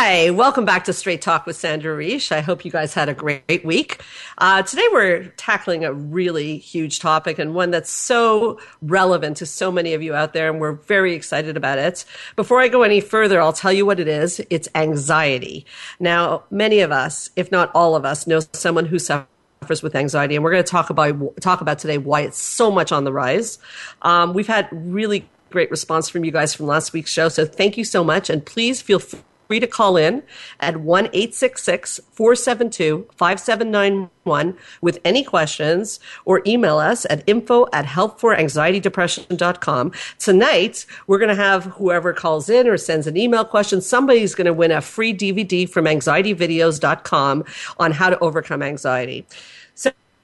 Hi, welcome back to Straight Talk with Sandra Reish. I hope you guys had a great week. Uh, today we're tackling a really huge topic and one that's so relevant to so many of you out there, and we're very excited about it. Before I go any further, I'll tell you what it is. It's anxiety. Now, many of us, if not all of us, know someone who suffers with anxiety, and we're going to talk about talk about today why it's so much on the rise. Um, we've had really great response from you guys from last week's show, so thank you so much, and please feel free to call in at 1 866 472 5791 with any questions or email us at info at helpforanxietydepression.com. Tonight, we're going to have whoever calls in or sends an email question, somebody's going to win a free DVD from anxietyvideos.com on how to overcome anxiety.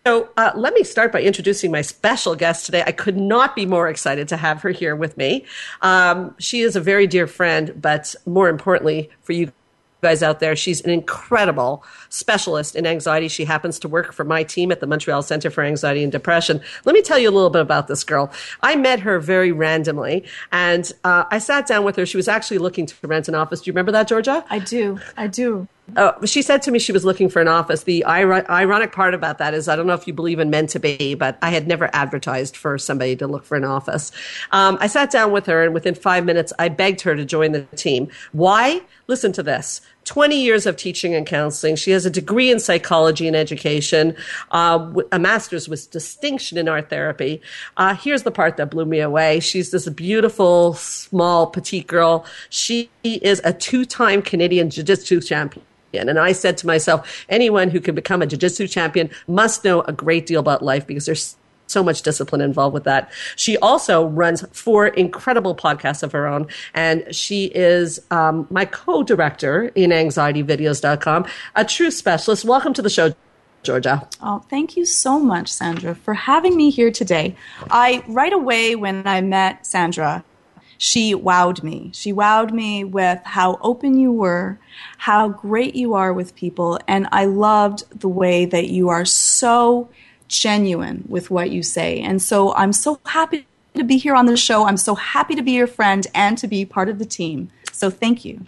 So uh, let me start by introducing my special guest today. I could not be more excited to have her here with me. Um, she is a very dear friend, but more importantly for you guys out there. She's an incredible specialist in anxiety. She happens to work for my team at the Montreal Center for Anxiety and Depression. Let me tell you a little bit about this girl. I met her very randomly and uh, I sat down with her. She was actually looking to rent an office. Do you remember that, Georgia? I do. I do. Uh, she said to me she was looking for an office. The ironic part about that is I don't know if you believe in meant to be, but I had never advertised for somebody to look for an office. Um, I sat down with her, and within five minutes, I begged her to join the team. Why? Listen to this. 20 years of teaching and counseling. She has a degree in psychology and education, uh, a master's with distinction in art therapy. Uh, here's the part that blew me away. She's this beautiful, small, petite girl. She is a two-time Canadian Jiu-Jitsu champion. And I said to myself, anyone who can become a jiu-jitsu champion must know a great deal about life because there's so much discipline involved with that. She also runs four incredible podcasts of her own, and she is um, my co-director in anxietyvideos.com, a true specialist. Welcome to the show, Georgia. Oh, thank you so much, Sandra, for having me here today. I right away when I met Sandra, she wowed me. She wowed me with how open you were, how great you are with people, and I loved the way that you are so genuine with what you say. And so I'm so happy to be here on the show. I'm so happy to be your friend and to be part of the team. So thank you.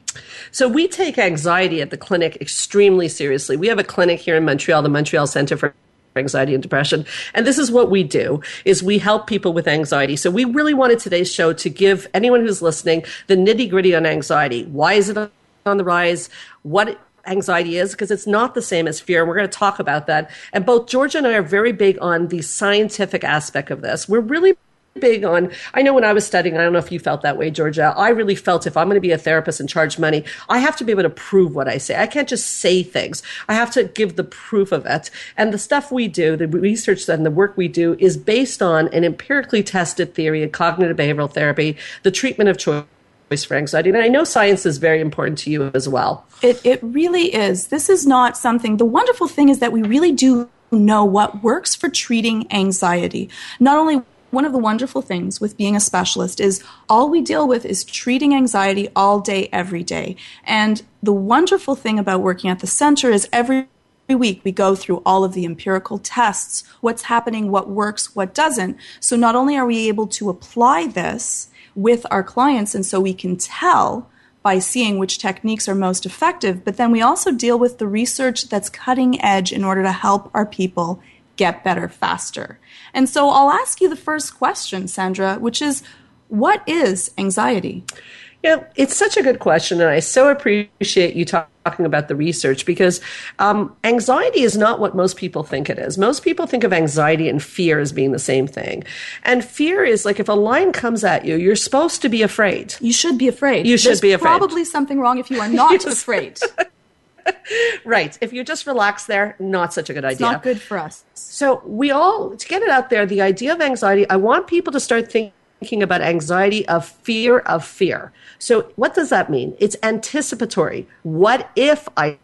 So we take anxiety at the clinic extremely seriously. We have a clinic here in Montreal, the Montreal Center for anxiety and depression. And this is what we do is we help people with anxiety. So we really wanted today's show to give anyone who's listening the nitty gritty on anxiety. Why is it on the rise? What anxiety is because it's not the same as fear. We're going to talk about that. And both Georgia and I are very big on the scientific aspect of this. We're really big on i know when i was studying i don't know if you felt that way georgia i really felt if i'm going to be a therapist and charge money i have to be able to prove what i say i can't just say things i have to give the proof of it and the stuff we do the research and the work we do is based on an empirically tested theory of cognitive behavioral therapy the treatment of choice for anxiety. And I know science is very important to you as well. It, it really is. This is not something, the wonderful thing is that we really do know what works for treating anxiety. Not only one of the wonderful things with being a specialist is all we deal with is treating anxiety all day, every day. And the wonderful thing about working at the center is every Every week, we go through all of the empirical tests what's happening, what works, what doesn't. So, not only are we able to apply this with our clients, and so we can tell by seeing which techniques are most effective, but then we also deal with the research that's cutting edge in order to help our people get better faster. And so I'll ask you the first question, Sandra, which is what is anxiety? Yeah, it's such a good question, and I so appreciate you talking about the research because um, anxiety is not what most people think it is. Most people think of anxiety and fear as being the same thing. And fear is like if a lion comes at you, you're supposed to be afraid. You should be afraid. You should There's be afraid. Probably something wrong if you are not afraid. Right. If you're just relax there, not such a good It's idea. not good for us. So we all to get it out there, the idea of anxiety, I want people to start thinking about anxiety of fear of fear. So what does that mean? It's anticipatory. What if I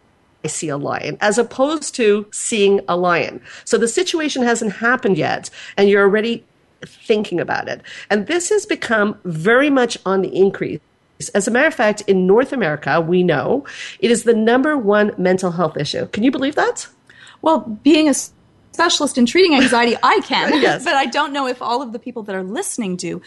I see a lion as opposed to seeing a lion. So the situation hasn't happened yet and you're already thinking about it. And this has become very much on the increase. As a matter of fact, in North America, we know it is the number one mental health issue. Can you believe that? Well, being a specialist in treating anxiety, I can, Yes. but I don't know if all of the people that are listening do.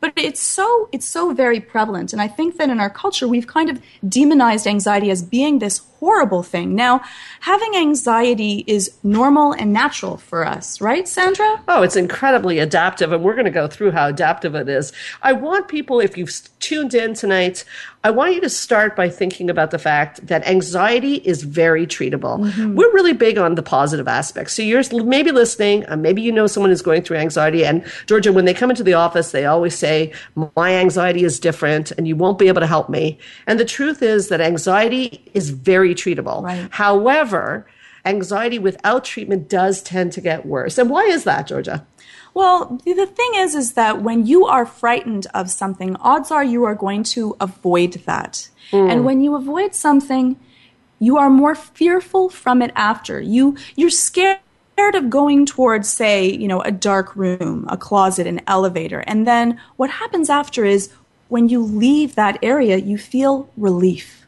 But it's so it's so very prevalent, and I think that in our culture we've kind of demonized anxiety as being this horrible thing. Now, having anxiety is normal and natural for us, right, Sandra? Oh, it's incredibly adaptive, and we're going to go through how adaptive it is. I want people, if you've tuned in tonight, I want you to start by thinking about the fact that anxiety is very treatable. We're really big on the positive aspects. So you're maybe listening, uh, maybe you know someone who's going through anxiety, and Georgia, when they come into the office, they always say, My anxiety is different, and you won't be able to help me. And the truth is that anxiety is very treatable. Right. However, anxiety without treatment does tend to get worse. And why is that, Georgia? Well, the the thing is, is that when you are frightened of something, odds are you are going to avoid that. Hmm. And when you avoid something, you are more fearful from it after. You you're scared of going towards, say, you know, a dark room, a closet, an elevator, and then what happens after is when you leave that area, you feel relief.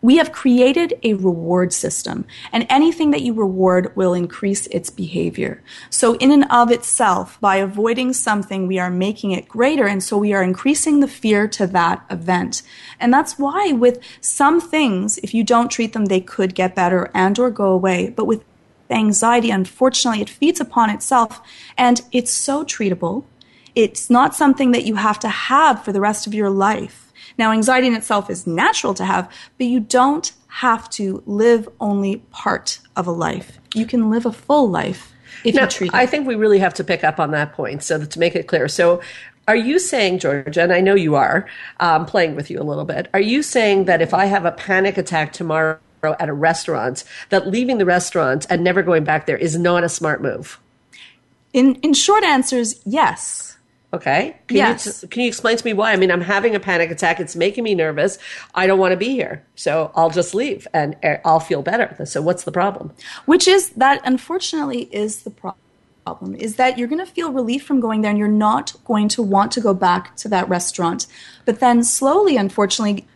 We have created a reward system, and anything that you reward will increase its behavior. So, in and of itself, by avoiding something, we are making it greater, and so we are increasing the fear to that event. And that's why, with some things, if you don't treat them, they could get better and/or go away. But with anxiety, unfortunately, it feeds upon itself, and it's so treatable. It's not something that you have to have for the rest of your life. Now, anxiety in itself is natural to have, but you don't have to live only part of a life. You can live a full life if Now, you treat I think we really have to pick up on that point. So that to make it clear, so are you saying, Georgia, and I know you are um, playing with you a little bit, are you saying that if I have a panic attack tomorrow at a restaurant, that leaving the restaurant and never going back there is not a smart move? In, in short answers, yes. Okay. Can Yes. You can you explain to me why? I mean, I'm having a panic attack. It's making me nervous. I don't want to be here. So I'll just leave and uh, I'll feel better. So what's the problem? which is that unfortunately is the problem is that you're going to feel relief from going there and you're not going to want to go back to that restaurant but then slowly unfortunately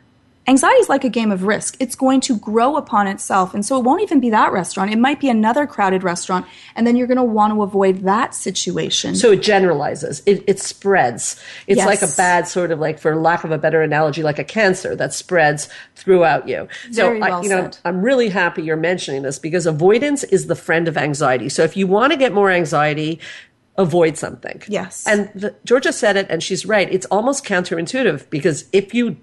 anxiety is like a game of risk it's going to grow upon itself and so it won't even be that restaurant it might be another crowded restaurant and then you're going to want to avoid that situation So it generalizes. It, it spreads. It's Yes. like a bad sort of like, for lack of a better analogy, like a cancer that spreads throughout you. So Very I, well you know, said. I'm really happy you're mentioning this because avoidance is the friend of anxiety. So if you want to get more anxiety, avoid something. Yes. And the, Georgia said it, and she's right. It's almost counterintuitive because if you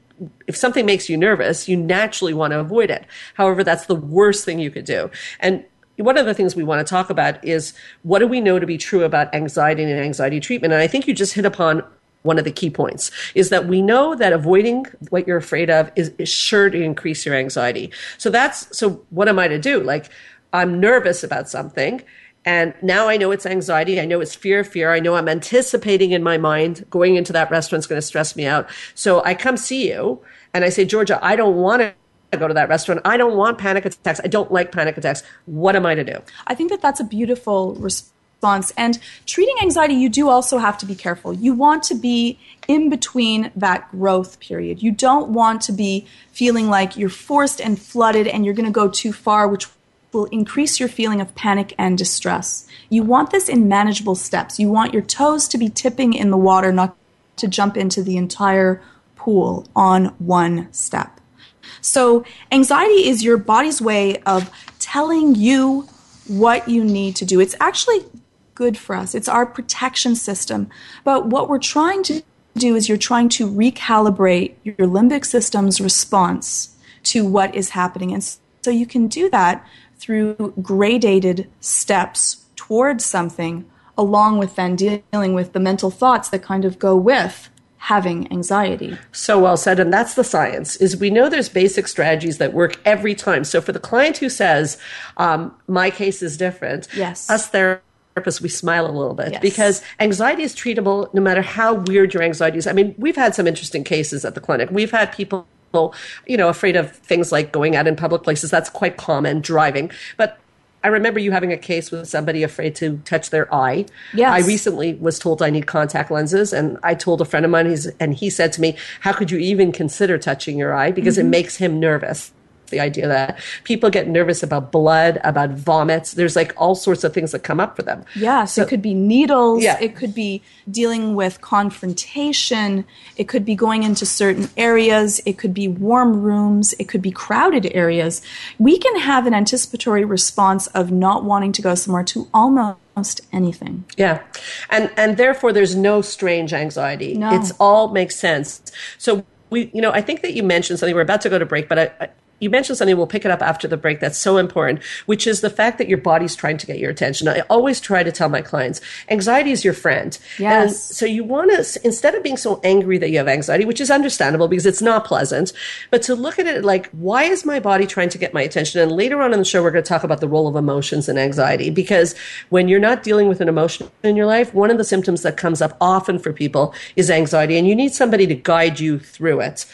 if something makes you nervous, you naturally want to avoid it. However, that's the worst thing you could do. And one of the things we want to talk about is what do we know to be true about anxiety and anxiety treatment? And I think you just hit upon one of the key points is that we know that avoiding what you're afraid of is, is sure to increase your anxiety. So that's so what am I to do? Like I'm nervous about something and now I know it's anxiety. I know it's fear, fear. I know I'm anticipating in my mind going into that restaurant's going to stress me out. So I come see you and I say, Georgia, I don't want to go to that restaurant. I don't want panic attacks. I don't like panic attacks. What am I to do? I think that that's a beautiful response. And treating anxiety, you do also have to be careful. You want to be in between that growth period. You don't want to be feeling like you're forced and flooded and you're going to go too far, which will increase your feeling of panic and distress. You want this in manageable steps. You want your toes to be tipping in the water, not to jump into the entire pool on one step. So, anxiety is your body's way of telling you what you need to do. It's actually good for us. It's our protection system. But what we're trying to do is you're trying to recalibrate your limbic system's response to what is happening. And so you can do that through gradated steps towards something, along with then dealing with the mental thoughts that kind of go with having anxiety. So well said. And that's the science is we know there's basic strategies that work every time. So for the client who says, um, my case is different, yes. us therapists, we smile a little bit yes. because anxiety is treatable no matter how weird your anxiety is. I mean, we've had some interesting cases at the clinic. We've had people you know, afraid of things like going out in public places. That's quite common, driving. But I remember you having a case with somebody afraid to touch their eye. Yes. I recently was told I need contact lenses, and I told a friend of mine, he's, and he said to me, How could you even consider touching your eye? Because mm-hmm. it makes him nervous the idea that people get nervous about blood, about vomits. There's like all sorts of things that come up for them. Yeah, so, so it could be needles, yeah. it could be dealing with confrontation, it could be going into certain areas, it could be warm rooms, it could be crowded areas. We can have an anticipatory response of not wanting to go somewhere to almost anything. Yeah. And and therefore there's no strange anxiety. No. It's all makes sense. So we you know, I think that you mentioned something we're about to go to break, but I, I you mentioned something we'll pick it up after the break that's so important which is the fact that your body's trying to get your attention. I always try to tell my clients anxiety is your friend. Yes. and so you want to instead of being so angry that you have anxiety which is understandable because it's not pleasant but to look at it like why is my body trying to get my attention? And later on in the show we're going to talk about the role of emotions and anxiety because when you're not dealing with an emotion in your life one of the symptoms that comes up often for people is anxiety and you need somebody to guide you through it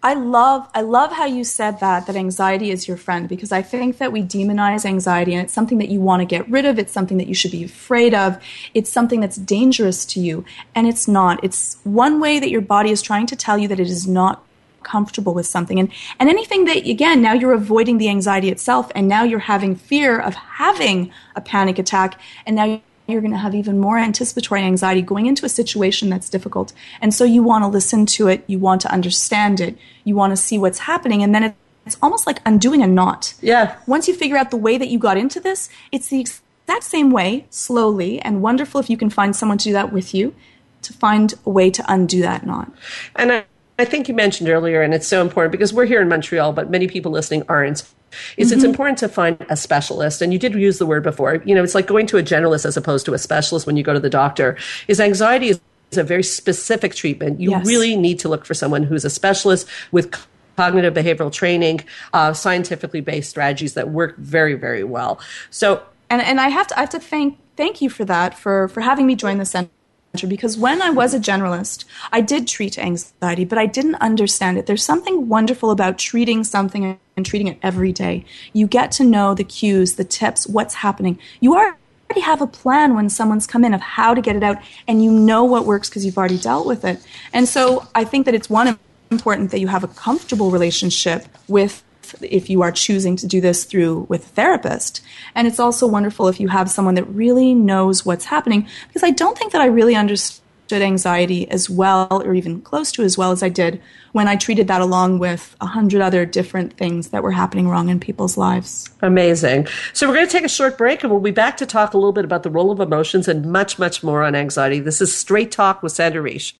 I love I love how you said that that anxiety is your friend because I think that we demonize anxiety and it's something that you want to get rid of it's something that you should be afraid of it's something that's dangerous to you and it's not. It's one way that your body is trying to tell you that it is not comfortable with something and and anything that again now you're avoiding the anxiety itself and now you're having fear of having a panic attack and now you're going to have even more anticipatory anxiety going into a situation that's difficult. And so you want to listen to it, you want to understand it, you want to see what's happening, and then it's almost like undoing a knot. Yeah. Once you figure out the way that you got into this, it's the exact same way, slowly, and wonderful if you can find someone to do that with you, to find a way to undo that knot. And I, I think you mentioned earlier, and it's so important because we're here in Montreal, but many people listening aren't is mm-hmm. it's important to find a specialist and you did use the word before you know it's like going to a generalist as opposed to a specialist when you go to the doctor is anxiety is a very specific treatment you yes. really need to look for someone who's a specialist with cognitive behavioral training uh, scientifically based strategies that work very very well so and, and i have to i have to thank thank you for that for for having me join the center because when I was a generalist, I did treat anxiety, but I didn't understand it. There's something wonderful about treating something and treating it every day. You get to know the cues, the tips, what's happening. You already have a plan when someone's come in of how to get it out, and you know what works because you've already dealt with it. And so I think that it's one important that you have a comfortable relationship with if you are choosing to do this through with a therapist. And it's also wonderful if you have someone that really knows what's happening because I don't think that I really understood anxiety as well or even close to as well as I did when I treated that along with a hundred other different things that were happening wrong in people's lives. Amazing. So we're going to take a short break and we'll be back to talk a little bit about the role of emotions and much, much more on anxiety. This is Straight Talk with Sandra Reish.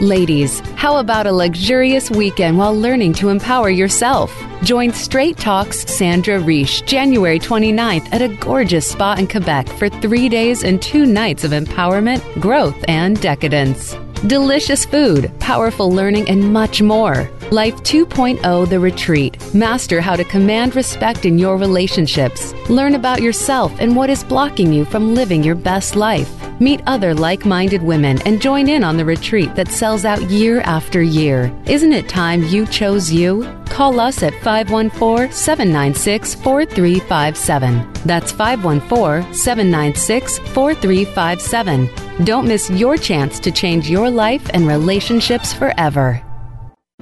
Ladies, how about a luxurious weekend while learning to empower yourself? Join Straight Talks Sandra Reish January 29th at a gorgeous spa in Quebec for three days and two nights of empowerment, growth, and decadence. Delicious food, powerful learning, and much more. Life 2.0 The Retreat. Master how to command respect in your relationships. Learn about yourself and what is blocking you from living your best life. Meet other like minded women and join in on the retreat that sells out year after year. Isn't it time you chose you? Call us at 514 796 4357. That's 514 796 4357. Don't miss your chance to change your life and relationships forever.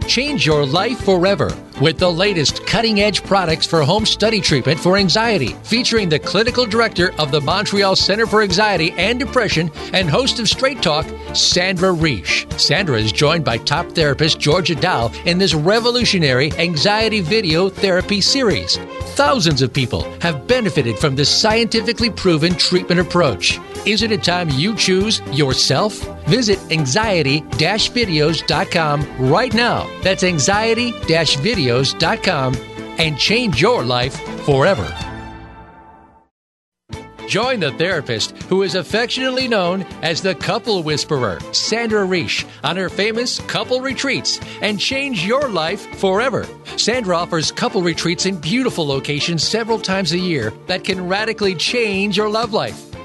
Change your life forever with the latest cutting edge products for home study treatment for anxiety, featuring the clinical director of the Montreal Center for Anxiety and Depression and host of Straight Talk, Sandra Reish. Sandra is joined by top therapist Georgia Dow in this revolutionary anxiety video therapy series. Thousands of people have benefited from this scientifically proven treatment approach. Is it a time you choose yourself? Visit anxiety videos.com right now. That's anxiety videos.com and change your life forever. Join the therapist who is affectionately known as the couple whisperer, Sandra Reish, on her famous couple retreats and change your life forever. Sandra offers couple retreats in beautiful locations several times a year that can radically change your love life.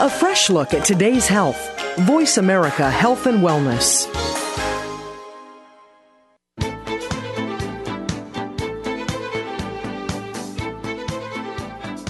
A fresh look at today's health. Voice America Health and Wellness.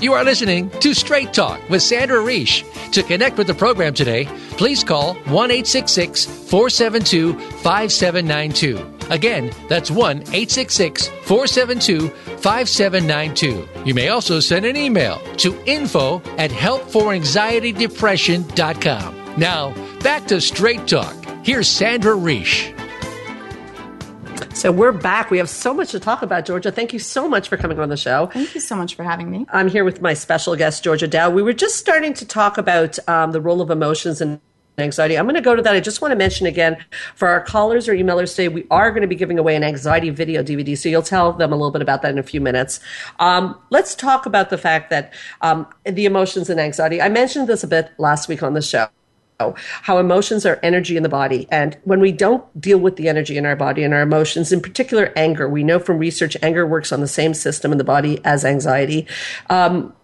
You are listening to Straight Talk with Sandra Reish. To connect with the program today, please call 1 472 5792. Again, that's 1 866 472 5792. You may also send an email to info at helpforanxietydepression.com. Now, back to Straight Talk. Here's Sandra Reish. So we're back. We have so much to talk about, Georgia. Thank you so much for coming on the show. Thank you so much for having me. I'm here with my special guest, Georgia Dow. We were just starting to talk about um, the role of emotions and anxiety. I'm going to go to that. I just want to mention again for our callers or emailers today, we are going to be giving away an anxiety video DVD. So you'll tell them a little bit about that in a few minutes. Um, let's talk about the fact that um, the emotions and anxiety. I mentioned this a bit last week on the show how emotions are energy in the body. And when we don't deal with the energy in our body and our emotions, in particular anger, we know from research anger works on the same system in the body as anxiety. Um,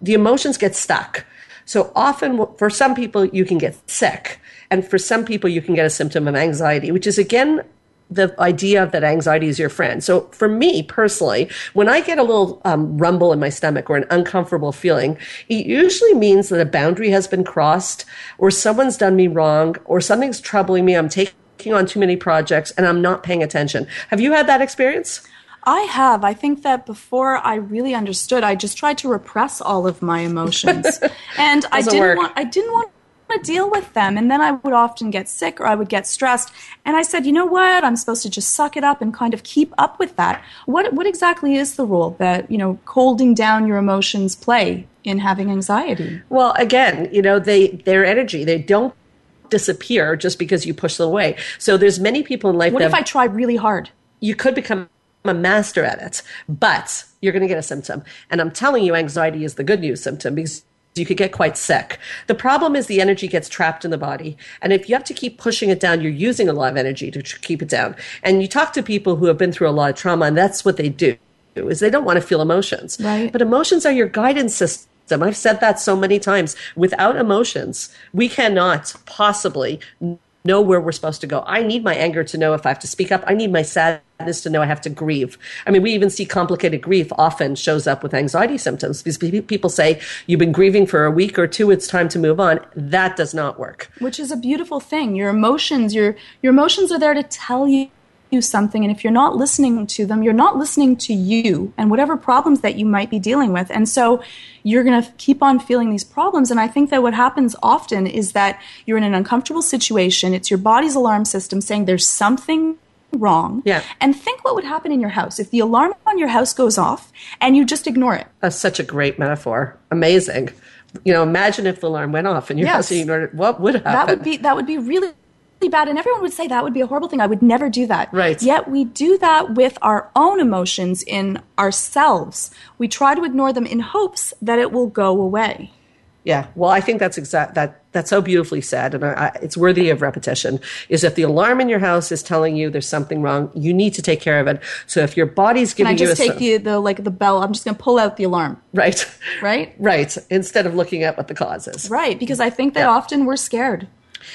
the emotions get stuck. So often, for some people, you can get sick. And for some people, you can get a symptom of anxiety, which is again the idea that anxiety is your friend. So for me personally, when I get a little um, rumble in my stomach or an uncomfortable feeling, it usually means that a boundary has been crossed or someone's done me wrong or something's troubling me. I'm taking on too many projects and I'm not paying attention. Have you had that experience? I have. I think that before I really understood, I just tried to repress all of my emotions, and I didn't work. want. I didn't want to deal with them, and then I would often get sick or I would get stressed. And I said, you know what? I'm supposed to just suck it up and kind of keep up with that. What what exactly is the role that you know holding down your emotions play in having anxiety? Well, again, you know, they their energy. They don't disappear just because you push them away. So there's many people in life What if I try really hard? you could become a master at it, but you're going to get a symptom. And I'm telling you, anxiety is the good news symptom because you could get quite sick. The problem is the energy gets trapped in the body. And if you have to keep pushing it down, you're using a lot of energy to keep it down. And you talk to people who have been through a lot of trauma, and that's what they do, is they don't want to feel emotions. Right. But emotions are your guidance system. I've said that so many times. Without emotions, we cannot possibly know where we're supposed to go. I need my anger to know if I have to speak up. I need my sadness to know I have to grieve. I mean, we even see complicated grief often shows up with anxiety symptoms because people say you've been grieving for a week or two, it's time to move on. That does not work. which is a beautiful thing. Your emotions, your your emotions are there to tell you something and if you're not listening to them, you're not listening to you and whatever problems that you might be dealing with. And so you're going to keep on feeling these problems and I think that what happens often is that you're in an uncomfortable situation, it's your body's alarm system saying there's something wrong. Yeah. And think what would happen in your house if the alarm on your house goes off and you just ignore it. That's such a great metaphor. Amazing. You know, imagine if the alarm went off in your Yes. house and you ignored it. What would happen? That would be that would be really bad and everyone would say that would be a horrible thing. I would never do that. Right. Yet we do that with our own emotions in ourselves. We try to ignore them in hopes that it will go away. Yeah, well, I think that's exact that that's so beautifully said, and I, I, it's worthy of repetition, is if the alarm in your house is telling you there's something wrong, you need to take care of it. So if your body's giving Can I just you take the, the like the bell? I'm just going to pull out the alarm. right, Right? right, instead of looking at what the cause is. Right, because I think that Yeah. often we're scared.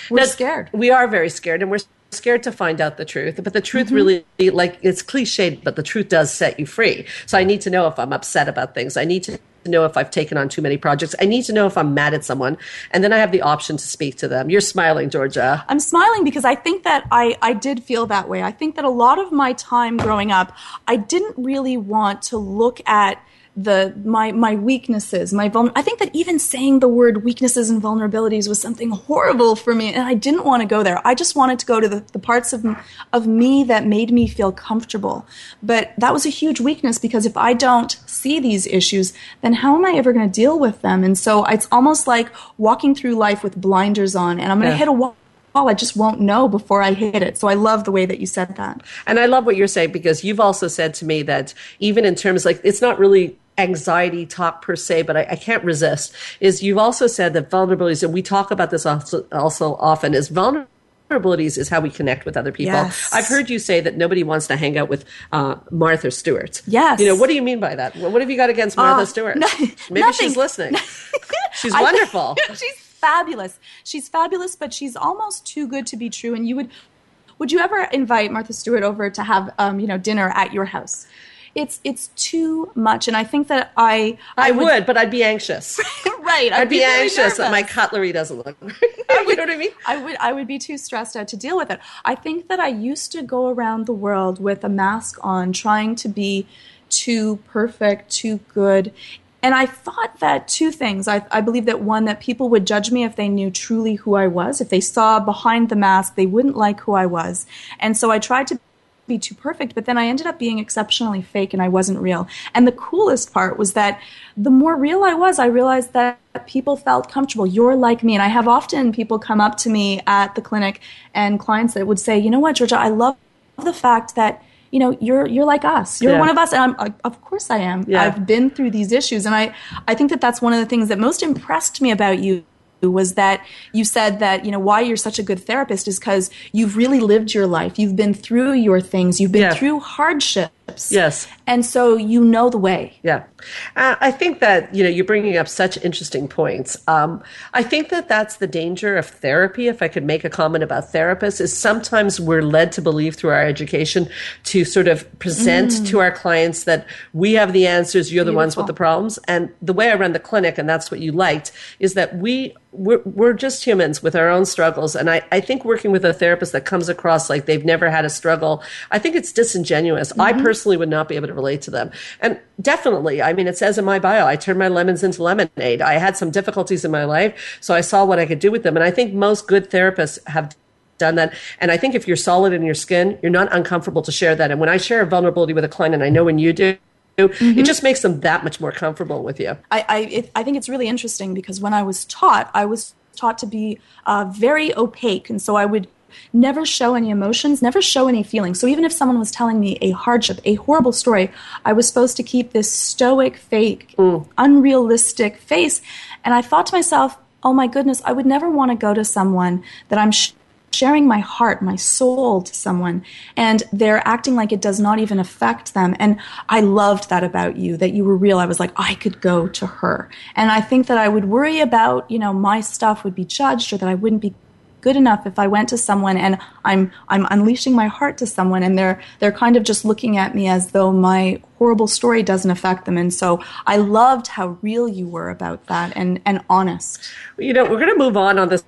We're That's- scared. We are very scared, and we're scared to find out the truth. But the truth Mm-hmm. really, like, it's cliched, but the truth does set you free. So I need to know if I'm upset about things. I need to know if I've taken on too many projects. I need to know if I'm mad at someone, and then I have the option to speak to them. You're smiling, Georgia. I'm smiling because I think that I, I did feel that way. I think that a lot of my time growing up, I didn't really want to look at the my my weaknesses, my vul- I think that even saying the word weaknesses and vulnerabilities was something horrible for me, and I didn't want to go there. I just wanted to go to the, the parts of of me that made me feel comfortable. But that was a huge weakness because if I don't see these issues, then how am I ever going to deal with them? And so it's almost like walking through life with blinders on, and I'm going to Yeah. hit a wall. I just won't know before I hit it. So I love the way that you said that. And I love what you're saying because you've also said to me that even in terms like it's not really anxiety talk per se, but I, I can't resist. Is you've also said that vulnerabilities, and we talk about this also, also often, is vulnerabilities is how we connect with other people. Yes. I've heard you say that nobody wants to hang out with uh, Martha Stewart. Yes. You know, what do you mean by that? What have you got against Martha Uh, Stewart? no- Maybe nothing. she's listening. she's wonderful. she's fabulous. She's fabulous, but she's almost too good to be true. And you would, would you ever invite Martha Stewart over to have, um, you know, dinner at your house? It's it's too much, and I think that I I would, but I'd be anxious. right. I'd, be, very anxious that my cutlery doesn't look. right you know what I mean? I would I would be too stressed out to deal with it. I think that I used to go around the world with a mask on trying to be too perfect, too good. And I thought that two things. I, I believe that one, that people would judge me if they knew truly who I was. If they saw behind the mask, they wouldn't like who I was. And so I tried to be too perfect, but then I ended up being exceptionally fake and I wasn't real. And the coolest part was that the more real I was, I realized that people felt comfortable. You're like me. And I have often people come up to me at the clinic and clients that would say, you know what, Georgia, I love the fact that you know you're you're like us you're Yeah. one of us and I'm, uh, of course i am Yeah. i've been through these issues and i i think that that's one of the things that most impressed me about you was that you said that you know why you're such a good therapist is because you've really lived your life. You've been through your things. You've been Yeah. through hardships Yes. and so you know the way Yeah, uh, I think that you know you're bringing up such interesting points. Um, I think that that's the danger of therapy. If I could make a comment about therapists, is sometimes we're led to believe through our education to sort of present to our clients that we have the answers, you're the ones with the problems. And the way I run the clinic, and that's what you liked, is that we we're, we're just humans with our own struggles. And I, I think working with a therapist that comes across like they've never had a struggle, I think it's disingenuous. I personally would not be able to relate to them. And definitely, I mean, it says in my bio, I turned my lemons into lemonade. I had some difficulties in my life, so I saw what I could do with them. And I think most good therapists have done that. And I think if you're solid in your skin, you're not uncomfortable to share that. And when I share a vulnerability with a client, and I know when you do, it just makes them that much more comfortable with you. I I, it, I think it's really interesting because when I was taught, I was taught to be uh, very opaque, and so I would never show any emotions, never show any feelings. So even if someone was telling me a hardship, a horrible story, I was supposed to keep this stoic, fake, mm. unrealistic face. And I thought to myself, oh my goodness, I would never want to go to someone that I'm. Sh- sharing my heart, my soul to someone, and they're acting like it does not even affect them. And I loved that about you, that you were real. I was like, I could go to her. And I think that I would worry about, you know, my stuff would be judged or that I wouldn't be good enough if I went to someone and I'm I'm unleashing my heart to someone and they're they're kind of just looking at me as though my horrible story doesn't affect them. And so I loved how real you were about that and and honest. you know, we're going to move on on this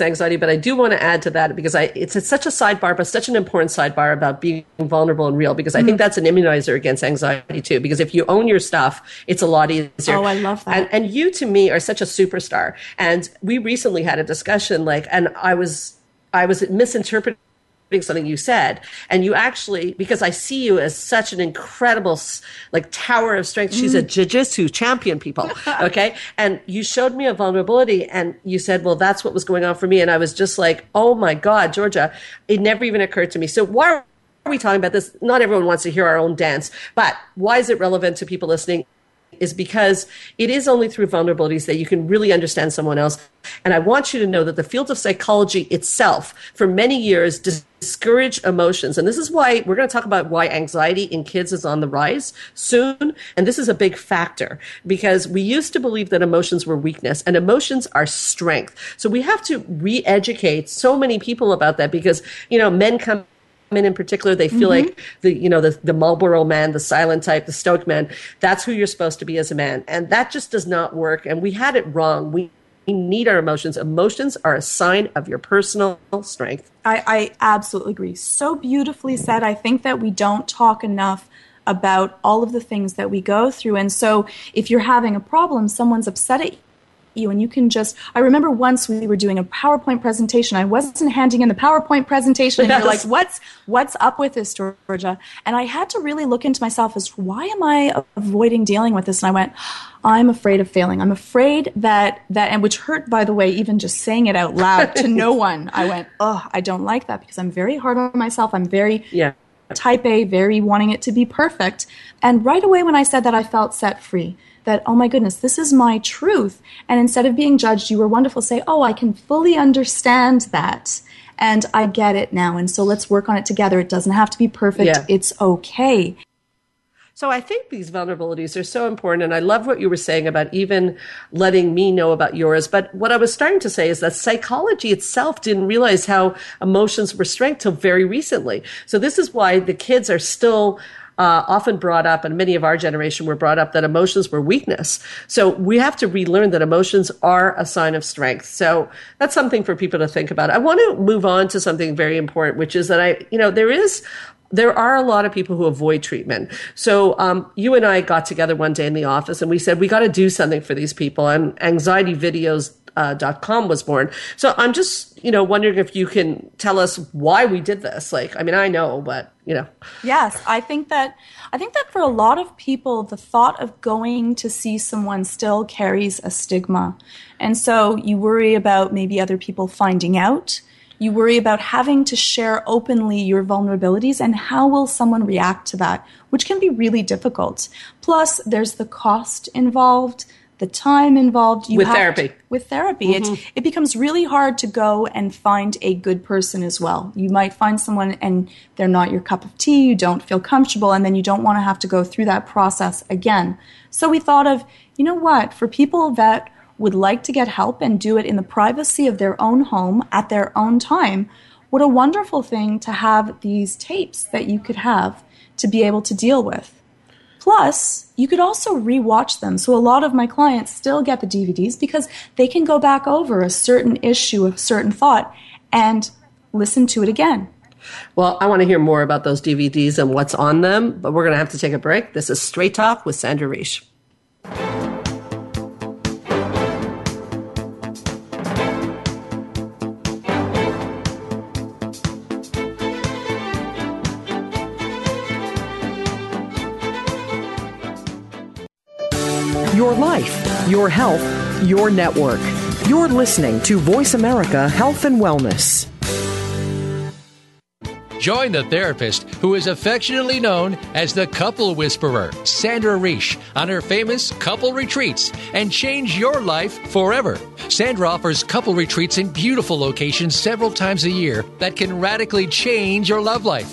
anxiety, but I do want to add to that because I it's, it's such a sidebar, but such an important sidebar about being vulnerable and real because I Mm-hmm. think that's an immunizer against anxiety too. Because if you own your stuff, it's a lot easier. Oh, I love that. And, and you to me are such a superstar. And we recently had a discussion, like, and I was I was misinterpreting something you said. And you actually because i see you as such an incredible like tower of strength. She's a mm. jiu-jitsu champion people okay? And you showed me a vulnerability and you said well that's what was going on for me. And i was just like oh my god georgia it never even occurred to me. So why are we talking about this? Not everyone wants to hear our own dance but why is it relevant to people listening is because it is only through vulnerabilities that you can really understand someone else. And I want you to know that the field of psychology itself, for many years, discouraged emotions. And this is why we're going to talk about why anxiety in kids is on the rise soon. And this is a big factor because we used to believe that emotions were weakness and emotions are strength. So we have to re educate so many people about that because, you know, men come men in particular, they feel mm-hmm. like the you know the the Marlboro man, the silent type, the stoic man. That's who you're supposed to be as a man, and that just does not work. And we had it wrong. We we need our emotions. Emotions are a sign of your personal strength. I, I absolutely agree. So beautifully said. I think that we don't talk enough about all of the things that we go through. And so if you're having a problem, someone's upset at you and you can just i remember once we were doing a powerpoint presentation. I wasn't handing in the powerpoint presentation and yes. you're like what's what's up with this georgia? And i had to really look into myself as why am i avoiding dealing with this? And i went i'm afraid of failing. I'm afraid that that and which hurt by the way even just saying it out loud to no one. I went oh i don't like that because i'm very hard on myself. I'm very yeah. type A, very wanting it to be perfect. And right away when I said that, I felt set free that, oh my goodness, this is my truth. And instead of being judged, you were wonderful. Say, oh, I can fully understand that. And I get it now. And so let's work on it together. It doesn't have to be perfect. Yeah. It's okay. So I think these vulnerabilities are so important. And I love what you were saying about even letting me know about yours. But what I was starting to say is that psychology itself didn't realize how emotions were strength till very recently. So this is why the kids are still uh, often brought up, and many of our generation were brought up that emotions were weakness. So we have to relearn that emotions are a sign of strength. So that's something for people to think about. I want to move on to something very important, which is that I, you know, there is there are a lot of people who avoid treatment. So um, you and I got together one day in the office and we said we got to do something for these people. And anxiety videos uh, dot com was born. So I'm just, you know, wondering if you can tell us why we did this. Like, I mean, I know, but you know. Yes, I think that I think that for a lot of people, the thought of going to see someone still carries a stigma, and so you worry about maybe other people finding out. You worry about having to share openly your vulnerabilities and how will someone react to that, which can be really difficult. Plus, there's the cost involved the time involved with therapy. To, with therapy, mm-hmm. it it becomes really hard to go and find a good person as well. You might find someone and they're not your cup of tea. You don't feel comfortable, and then you don't want to have to go through that process again. So we thought of, you know what, for people that would like to get help and do it in the privacy of their own home at their own time, what a wonderful thing to have these tapes that you could have to be able to deal with. Plus, you could also rewatch them. So a lot of my clients still get the DVDs because they can go back over a certain issue, a certain thought, and listen to it again. Well, I want to hear more about those DVDs and what's on them, but we're going to have to take a break. This is Straight Talk with Sandra Reish. Your life, your health, your network. You're listening to Voice America Health and Wellness. Join the therapist who is affectionately known as the couple whisperer, Sandra Reish, on her famous couple retreats and change your life forever. Sandra offers couple retreats in beautiful locations several times a year that can radically change your love life.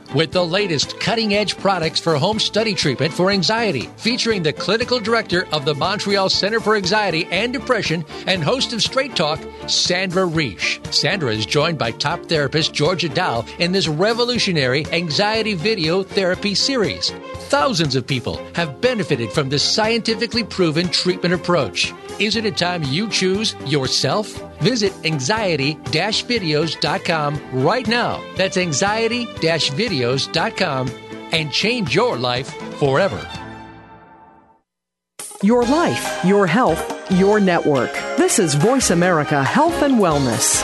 with the latest cutting edge products for home study treatment for anxiety, featuring the clinical director of the Montreal Center for Anxiety and Depression and host of Straight Talk, Sandra Reish. Sandra is joined by top therapist Georgia Dow in this revolutionary anxiety video therapy series. Thousands of people have benefited from this scientifically proven treatment approach. Is it a time you choose yourself? Visit anxiety videos.com right now. That's anxiety videos.com and change your life forever. Your life, your health, your network. This is Voice America Health and Wellness.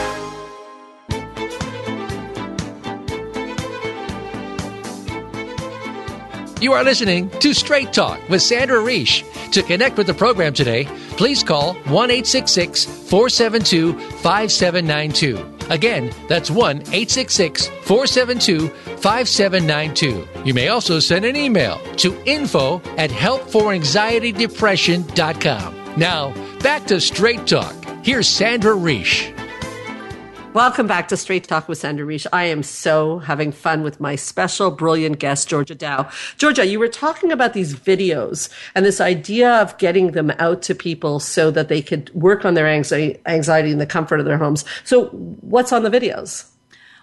You are listening to Straight Talk with Sandra Reish. To connect with the program today, please call 1 472 5792. Again, that's 1 866 472 5792. You may also send an email to info at helpforanxietydepression.com. Now, back to Straight Talk. Here's Sandra Reish. Welcome back to Straight Talk with Sandra Reish. I am so having fun with my special, brilliant guest, Georgia Dow. Georgia, you were talking about these videos and this idea of getting them out to people so that they could work on their anxiety, anxiety in the comfort of their homes. So, what's on the videos?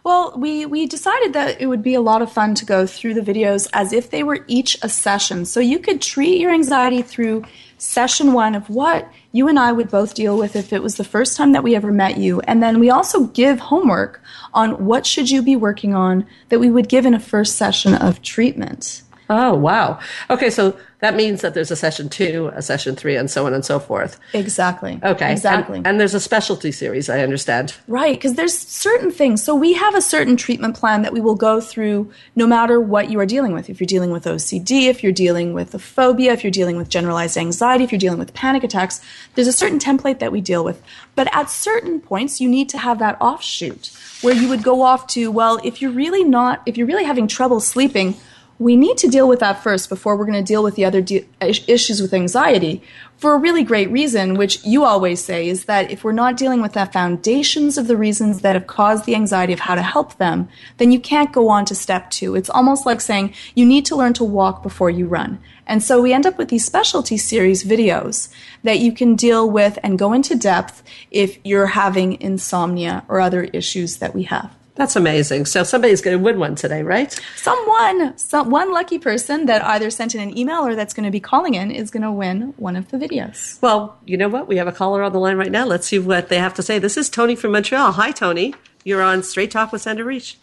Well, we, we decided that it would be a lot of fun to go through the videos as if they were each a session. So you could treat your anxiety through session one of what you and I would both deal with if it was the first time that we ever met you. And then we also give homework on what should you be working on that we would give in a first session of treatment. Oh, wow. Okay, so that means that there's a session two, a session three, and so on and so forth. Exactly. Okay. Exactly. And, and there's a specialty series, I understand. Right, because there's certain things. So we have a certain treatment plan that we will go through no matter what you are dealing with. If you're dealing with OCD, if you're dealing with a phobia, if you're dealing with generalized anxiety, if you're dealing with panic attacks, there's a certain template that we deal with. But at certain points, you need to have that offshoot where you would go off to, well, if you're really not, if you're really having trouble sleeping, we need to deal with that first before we're going to deal with the other de- issues with anxiety for a really great reason, which you always say is that if we're not dealing with the foundations of the reasons that have caused the anxiety of how to help them, then you can't go on to step two. It's almost like saying you need to learn to walk before you run. And so we end up with these specialty series videos that you can deal with and go into depth if you're having insomnia or other issues that we have. That's amazing. So somebody's going to win one today, right? Someone, some, one lucky person that either sent in an email or that's going to be calling in is going to win one of the videos. Well, you know what? We have a caller on the line right now. Let's see what they have to say. This is Tony from Montreal. Hi, Tony. You're on Straight Talk with Sandra Reish.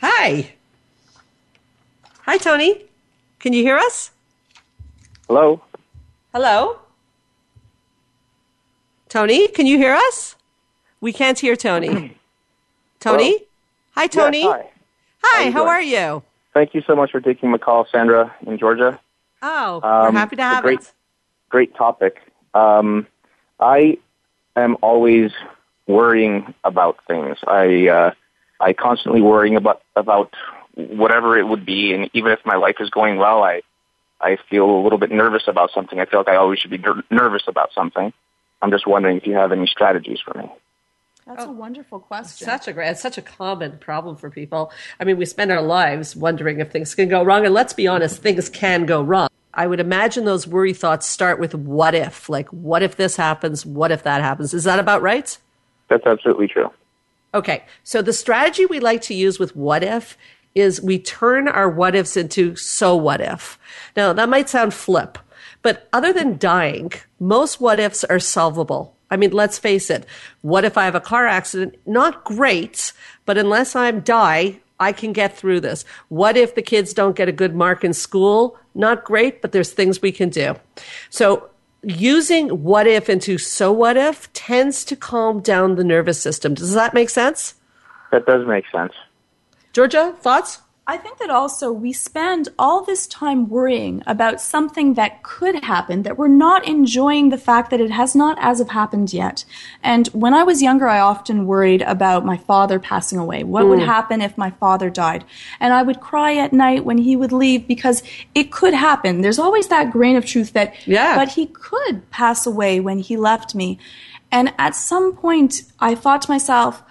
Hi. Hi, Tony. Can you hear us? Hello. Hello. Tony, can you hear us? We can't hear Tony. Tony? Hello? Hi, Tony. Yes, hi. Hi, How how are you? Thank you so much for taking my call, Sandra in Georgia. Oh, we're Um, happy to have great, it. Great topic. Um, I am always worrying about things. I uh, I constantly worrying about about whatever it would be, and even if my life is going well, I I feel a little bit nervous about something. I feel like I always should be ner- nervous about something. I'm just wondering if you have any strategies for me. That's a oh, wonderful question. Such a great, it's such a common problem for people. I mean, we spend our lives wondering if things can go wrong, and let's be honest, things can go wrong. I would imagine those worry thoughts start with what if, like what if this happens, what if that happens. Is that about right? That's absolutely true. Okay, so the strategy we like to use with what if is we turn our what ifs into so what if. Now, that might sound flip, but other than dying, most what ifs are solvable. I mean, let's face it. What if I have a car accident? Not great, but unless I'm die, I can get through this. What if the kids don't get a good mark in school? Not great, but there's things we can do. So using what if into so what if tends to calm down the nervous system. Does that make sense? That does make sense. Georgia, thoughts? I think that also we spend all this time worrying about something that could happen, that we're not enjoying the fact that it has not as of happened yet. And when I was younger, I often worried about my father passing away. What would mm. happen if my father died? And I would cry at night when he would leave because it could happen. There's always that grain of truth that, Yeah. but he could pass away when he left me. And at some point, I thought to myself,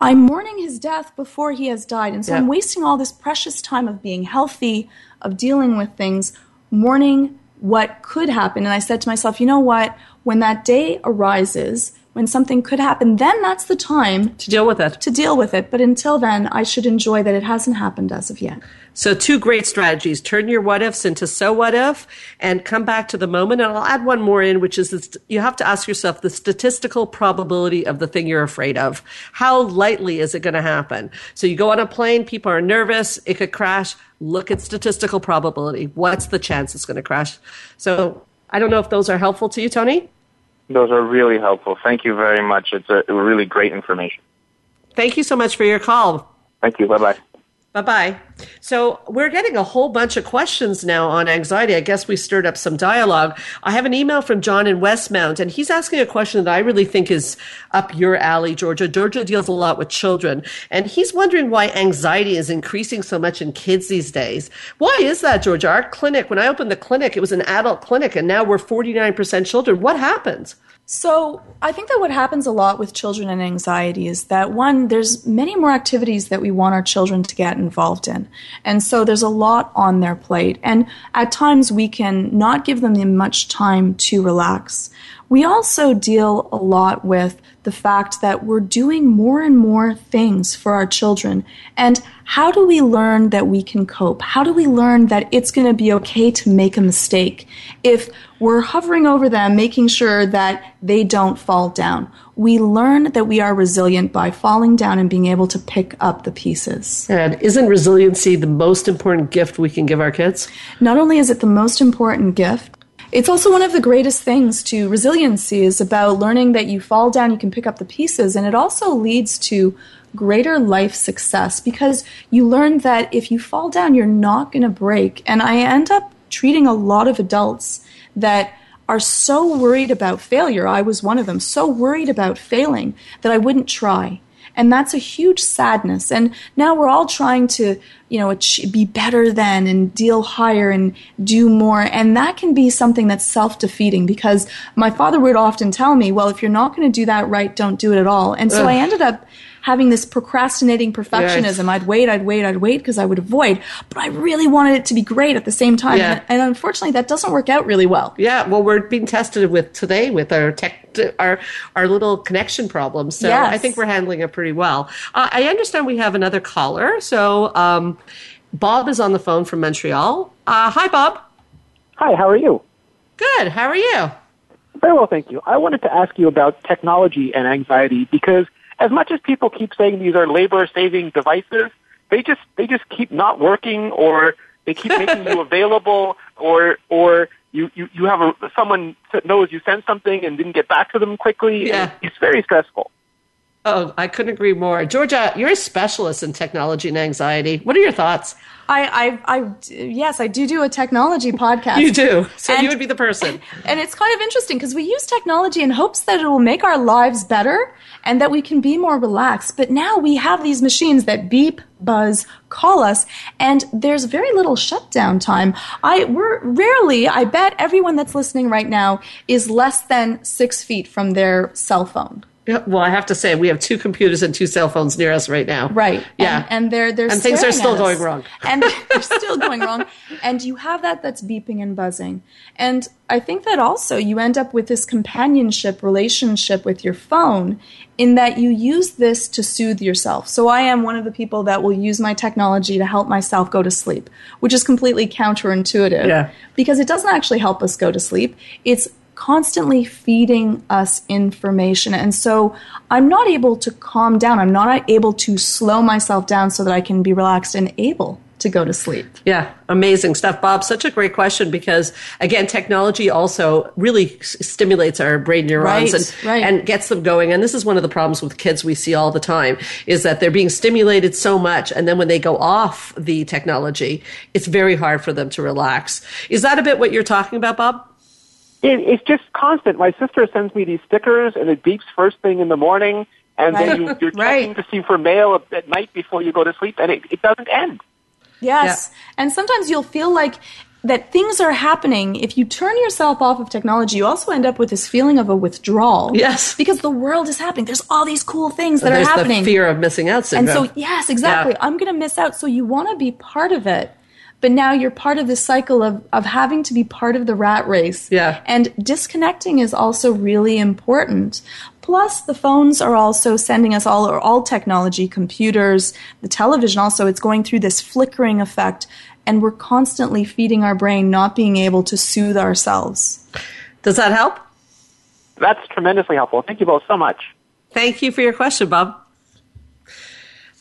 I'm mourning his death before he has died. And so Yeah. I'm wasting all this precious time of being healthy, of dealing with things, mourning what could happen. And I said to myself, you know what? When that day arises, when something could happen, then that's the time To deal with it. to deal with it. But until then, I should enjoy that it hasn't happened as of yet. So, two great strategies turn your what ifs into so what if and come back to the moment. And I'll add one more in, which is this, you have to ask yourself the statistical probability of the thing you're afraid of. How lightly is it going to happen? So, you go on a plane, people are nervous, it could crash. Look at statistical probability. What's the chance it's going to crash? So, I don't know if those are helpful to you, Tony. Those are really helpful. Thank you very much. It's a really great information. Thank you so much for your call. Thank you. Bye bye. Bye bye. So we're getting a whole bunch of questions now on anxiety. I guess we stirred up some dialogue. I have an email from John in Westmount, and he's asking a question that I really think is up your alley, Georgia. Georgia deals a lot with children, and he's wondering why anxiety is increasing so much in kids these days. Why is that, Georgia? Our clinic, when I opened the clinic, it was an adult clinic, and now we're 49% children. What happens? So I think that what happens a lot with children and anxiety is that one, there's many more activities that we want our children to get involved in. And so there's a lot on their plate. And at times we can not give them much time to relax. We also deal a lot with the fact that we're doing more and more things for our children. And how do we learn that we can cope? How do we learn that it's going to be okay to make a mistake if we're hovering over them, making sure that they don't fall down? We learn that we are resilient by falling down and being able to pick up the pieces. And isn't resiliency the most important gift we can give our kids? Not only is it the most important gift, it's also one of the greatest things to resiliency is about learning that you fall down, you can pick up the pieces, and it also leads to greater life success because you learn that if you fall down, you're not going to break. And I end up treating a lot of adults that are so worried about failure. I was one of them, so worried about failing that I wouldn't try. And that's a huge sadness. And now we're all trying to, you know, be better than and deal higher and do more. And that can be something that's self defeating because my father would often tell me, well, if you're not going to do that right, don't do it at all. And so Ugh. I ended up having this procrastinating perfectionism. Yes. I'd wait, I'd wait, I'd wait because I would avoid, but I really wanted it to be great at the same time. Yeah. And, and, unfortunately, that doesn't work out really well. Yeah, well, we're being tested with today with our tech, our our little connection problems. So yes. I think we're handling it pretty well. Uh, I understand we have another caller. So um, Bob is on the phone from Montreal. Uh, hi, Bob. Hi, how are you? Good. How are you? Very well, thank you. I wanted to ask you about technology and anxiety because as much as people keep saying these are labor saving devices, they just they just keep not working or they keep making you available or or you, you, you have a, someone knows you sent something and didn't get back to them quickly. Yeah. It's very stressful. Oh, I couldn't agree more. Georgia, you're a specialist in technology and anxiety. What are your thoughts? I, I, I, yes, I do do a technology podcast. You do. So and, you would be the person. And it's kind of interesting because we use technology in hopes that it will make our lives better and that we can be more relaxed. But now we have these machines that beep, buzz, call us, and there's very little shutdown time. I, we're rarely, I bet everyone that's listening right now is less than six feet from their cell phone. Well, I have to say we have two computers and two cell phones near us right now. Right. Yeah. And, and they're they're and things are still going wrong. and they're still going wrong. And you have that that's beeping and buzzing. And I think that also you end up with this companionship relationship with your phone in that you use this to soothe yourself. So I am one of the people that will use my technology to help myself go to sleep, which is completely counterintuitive. Yeah. Because it doesn't actually help us go to sleep. It's constantly feeding us information. And so I'm not able to calm down. I'm not able to slow myself down so that I can be relaxed and able to go to sleep. Yeah, amazing stuff, Bob. Such a great question because again, technology also really stimulates our brain neurons right, and right. and gets them going. And this is one of the problems with kids we see all the time is that they're being stimulated so much, and then when they go off the technology, it's very hard for them to relax. Is that a bit what you're talking about, Bob? It, it's just constant. My sister sends me these stickers, and it beeps first thing in the morning, and right. then you, you're right. checking to see for mail at night before you go to sleep, and it, it doesn't end. Yes, yeah. and sometimes you'll feel like that things are happening. If you turn yourself off of technology, you also end up with this feeling of a withdrawal. Yes. Because the world is happening. There's all these cool things that There's are happening. the fear of missing out syndrome. And so, yes, exactly. Yeah. I'm going to miss out. So you want to be part of it but now you're part of this cycle of, of having to be part of the rat race. Yeah. And disconnecting is also really important. Plus, the phones are also sending us all, or all technology, computers, the television also, it's going through this flickering effect, and we're constantly feeding our brain not being able to soothe ourselves. Does that help? That's tremendously helpful. Thank you both so much. Thank you for your question, Bob.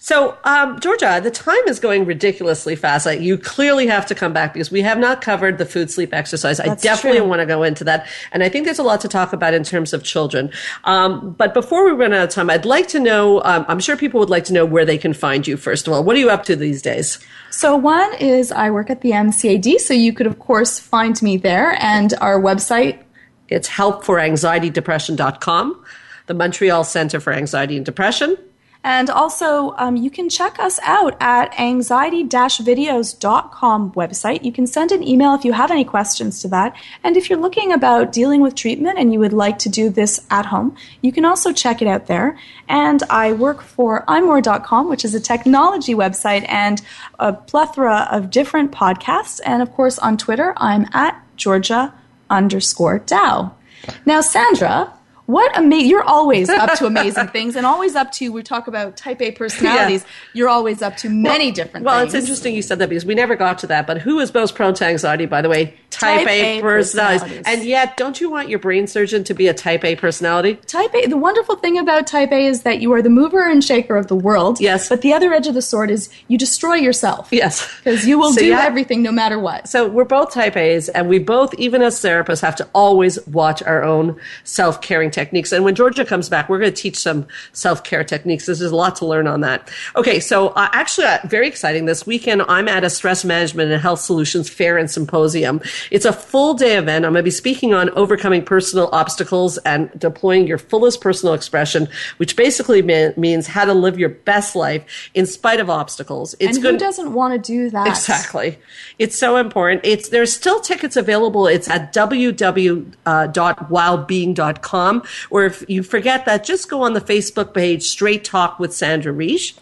So, um, Georgia, the time is going ridiculously fast. Like, you clearly have to come back because we have not covered the food, sleep, exercise. That's I definitely true. want to go into that. And I think there's a lot to talk about in terms of children. Um, but before we run out of time, I'd like to know, um, I'm sure people would like to know where they can find you, first of all. What are you up to these days? So one is I work at the MCAD, so you could of course find me there, and our website. It's helpforanxietydepression.com, the Montreal Center for Anxiety and Depression. And also, um, you can check us out at anxiety-videos.com website. You can send an email if you have any questions to that. And if you're looking about dealing with treatment and you would like to do this at home, you can also check it out there. And I work for imore.com, which is a technology website and a plethora of different podcasts. And of course, on Twitter, I'm at Georgia underscore Dow. Now, Sandra, what ama- you're always up to amazing things and always up to we talk about type A personalities. You're always up to many different Well, things. it's interesting you said that because we never got to that. But who is most prone to anxiety, by the way? Type, Type A, A personalities. personalities. And yet, don't you want your brain surgeon to be a Type A personality? Type A, the wonderful thing about Type A is that you are the mover and shaker of the world. Yes. But the other edge of the sword is you destroy yourself. Yes. Because you will So, do yeah. everything no matter what. So we're both Type A's, and we both, even as therapists, have to always watch our own self-caring techniques. And when Georgia comes back, we're going to teach some self-care techniques. There's a lot to learn on that. Okay, so uh, actually, uh, very exciting. This weekend, I'm at a stress management and health solutions fair and symposium. It's a full day event. I'm going to be speaking on overcoming personal obstacles and deploying your fullest personal expression, which basically me- means how to live your best life in spite of obstacles. It's and who good- doesn't want to do that? Exactly. It's so important. It's there's still tickets available. It's at www.wildbeing.com. Or if you forget that, just go on the Facebook page Straight Talk with Sandra Reish.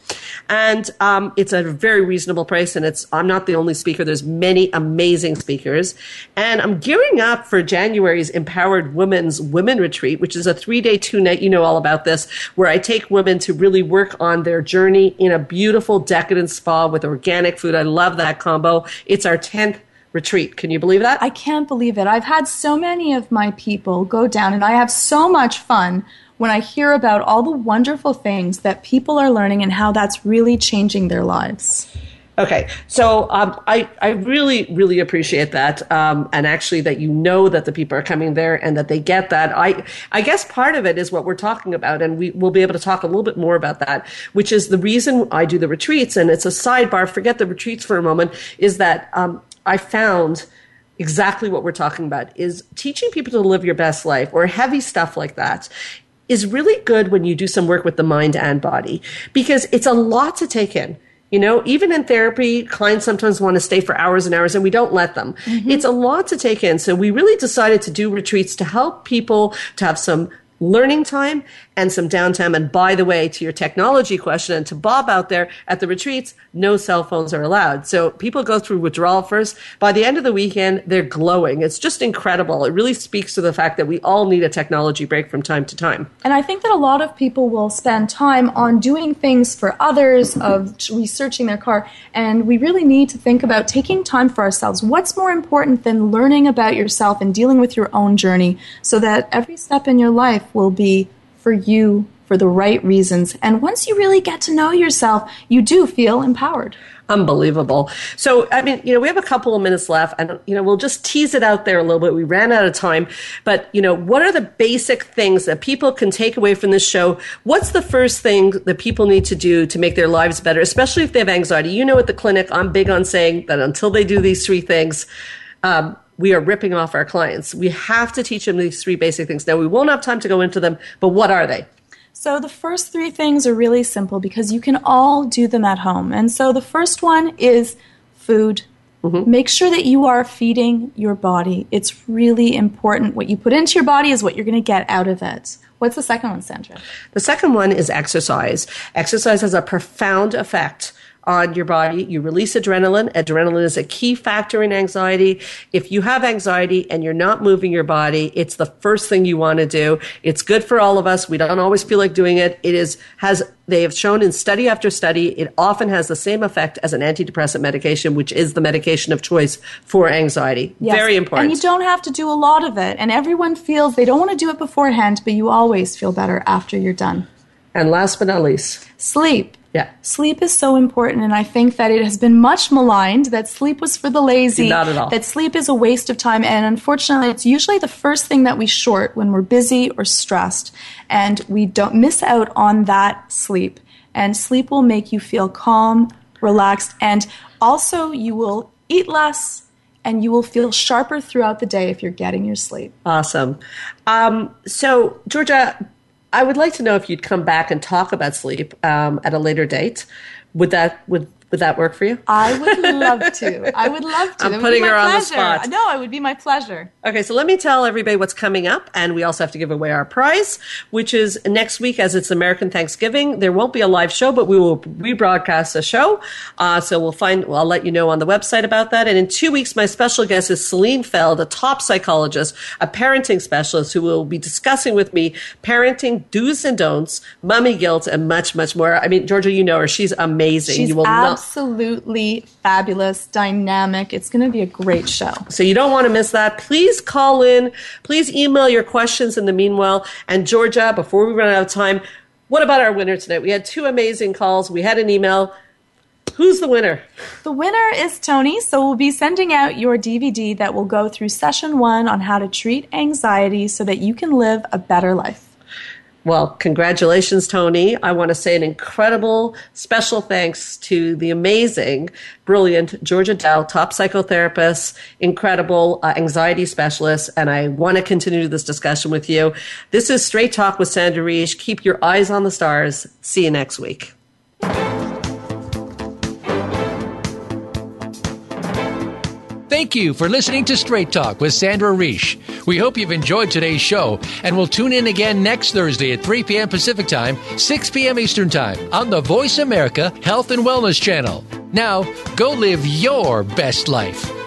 And um, it's a very reasonable price. And it's I'm not the only speaker. There's many amazing speakers. And I'm gearing up for January's Empowered Women's Women Retreat, which is a three day, two night. You know all about this, where I take women to really work on their journey in a beautiful, decadent spa with organic food. I love that combo. It's our 10th retreat. Can you believe that? I can't believe it. I've had so many of my people go down, and I have so much fun when I hear about all the wonderful things that people are learning and how that's really changing their lives. Okay, so um, I I really really appreciate that, um, and actually that you know that the people are coming there and that they get that. I I guess part of it is what we're talking about, and we will be able to talk a little bit more about that, which is the reason I do the retreats, and it's a sidebar. Forget the retreats for a moment. Is that um, I found exactly what we're talking about is teaching people to live your best life or heavy stuff like that is really good when you do some work with the mind and body because it's a lot to take in. You know, even in therapy, clients sometimes want to stay for hours and hours and we don't let them. Mm-hmm. It's a lot to take in. So we really decided to do retreats to help people to have some learning time and some downtime. And by the way, to your technology question and to Bob out there at the retreats, no cell phones are allowed. So people go through withdrawal first. By the end of the weekend, they're glowing. It's just incredible. It really speaks to the fact that we all need a technology break from time to time. And I think that a lot of people will spend time on doing things for others, of researching their car, and we really need to think about taking time for ourselves. What's more important than learning about yourself and dealing with your own journey so that every step in your life will be for you for the right reasons. And once you really get to know yourself, you do feel empowered. Unbelievable. So, I mean, you know, we have a couple of minutes left and, you know, we'll just tease it out there a little bit. We ran out of time, but, you know, what are the basic things that people can take away from this show? What's the first thing that people need to do to make their lives better, especially if they have anxiety? You know, at the clinic, I'm big on saying that until they do these three things, um, we are ripping off our clients. We have to teach them these three basic things. Now, we won't have time to go into them, but what are they? So the first three things are really simple because you can all do them at home. And so the first one is food. Mm-hmm. Make sure that you are feeding your body. It's really important. What you put into your body is what you're going to get out of it. What's the second one, Sandra? The second one is exercise. Exercise has a profound effect on your body. You release adrenaline. Adrenaline is a key factor in anxiety. If you have anxiety and you're not moving your body, it's the first thing you want to do. It's good for all of us. We don't always feel like doing it. It is, has, they have shown in study after study, it often has the same effect as an antidepressant medication, which is the medication of choice for anxiety. Yes. Very important. And you don't have to do a lot of it. And everyone feels they don't want to do it beforehand, but you always feel better after you're done. And last but not least, Sleep. yeah. Sleep is so important, and I think that it has been much maligned that sleep was for the lazy. Not at all. That sleep is a waste of time, and unfortunately, it's usually the first thing that we short when we're busy or stressed, and we don't miss out on that sleep. And sleep will make you feel calm, relaxed, and also you will eat less and you will feel sharper throughout the day if you're getting your sleep. Awesome. Um, so, Georgia, I would like to know if you'd come back and talk about sleep um, at a later date. Would that would would that work for you? I would love to. I would love to. I'm That putting her on the pleasure. spot. No, it would be my pleasure. Okay, so let me tell everybody what's coming up, and we also have to give away our prize, which is next week as it's American Thanksgiving. There won't be a live show, but we will rebroadcast a show. Uh, so we'll find, well, I'll let you know on the website about that. And in two weeks, my special guest is Celine Feld, a top psychologist, a parenting specialist who will be discussing with me parenting do's and don'ts, mummy guilt, and much, much more. I mean, Georgia, you know her. She's amazing. She's you will not. Absolutely fabulous, dynamic. It's going to be a great show. So you don't want to miss that. Please call in. Please email your questions in the meanwhile. And Georgia, before we run out of time, what about our winner tonight? We had two amazing calls. We had an email. Who's the winner? The winner is Tony, so we'll be sending out your DVD that will go through session one on how to treat anxiety so that you can live a better life. Well, congratulations, Tony. I want to say an incredible special thanks to the amazing, brilliant Georgia Dow, top psychotherapist, incredible uh, anxiety specialist. And I want to continue this discussion with you. This is Straight Talk with Sandra Reish. Keep your eyes on the stars. See you next week. Thank you for listening to Straight Talk with Sandra Reish. We hope you've enjoyed today's show, and we'll tune in again next Thursday at 3 p.m. Pacific Time, 6 p.m. Eastern Time on the Voice America Health and Wellness Channel. Now, go live your best life.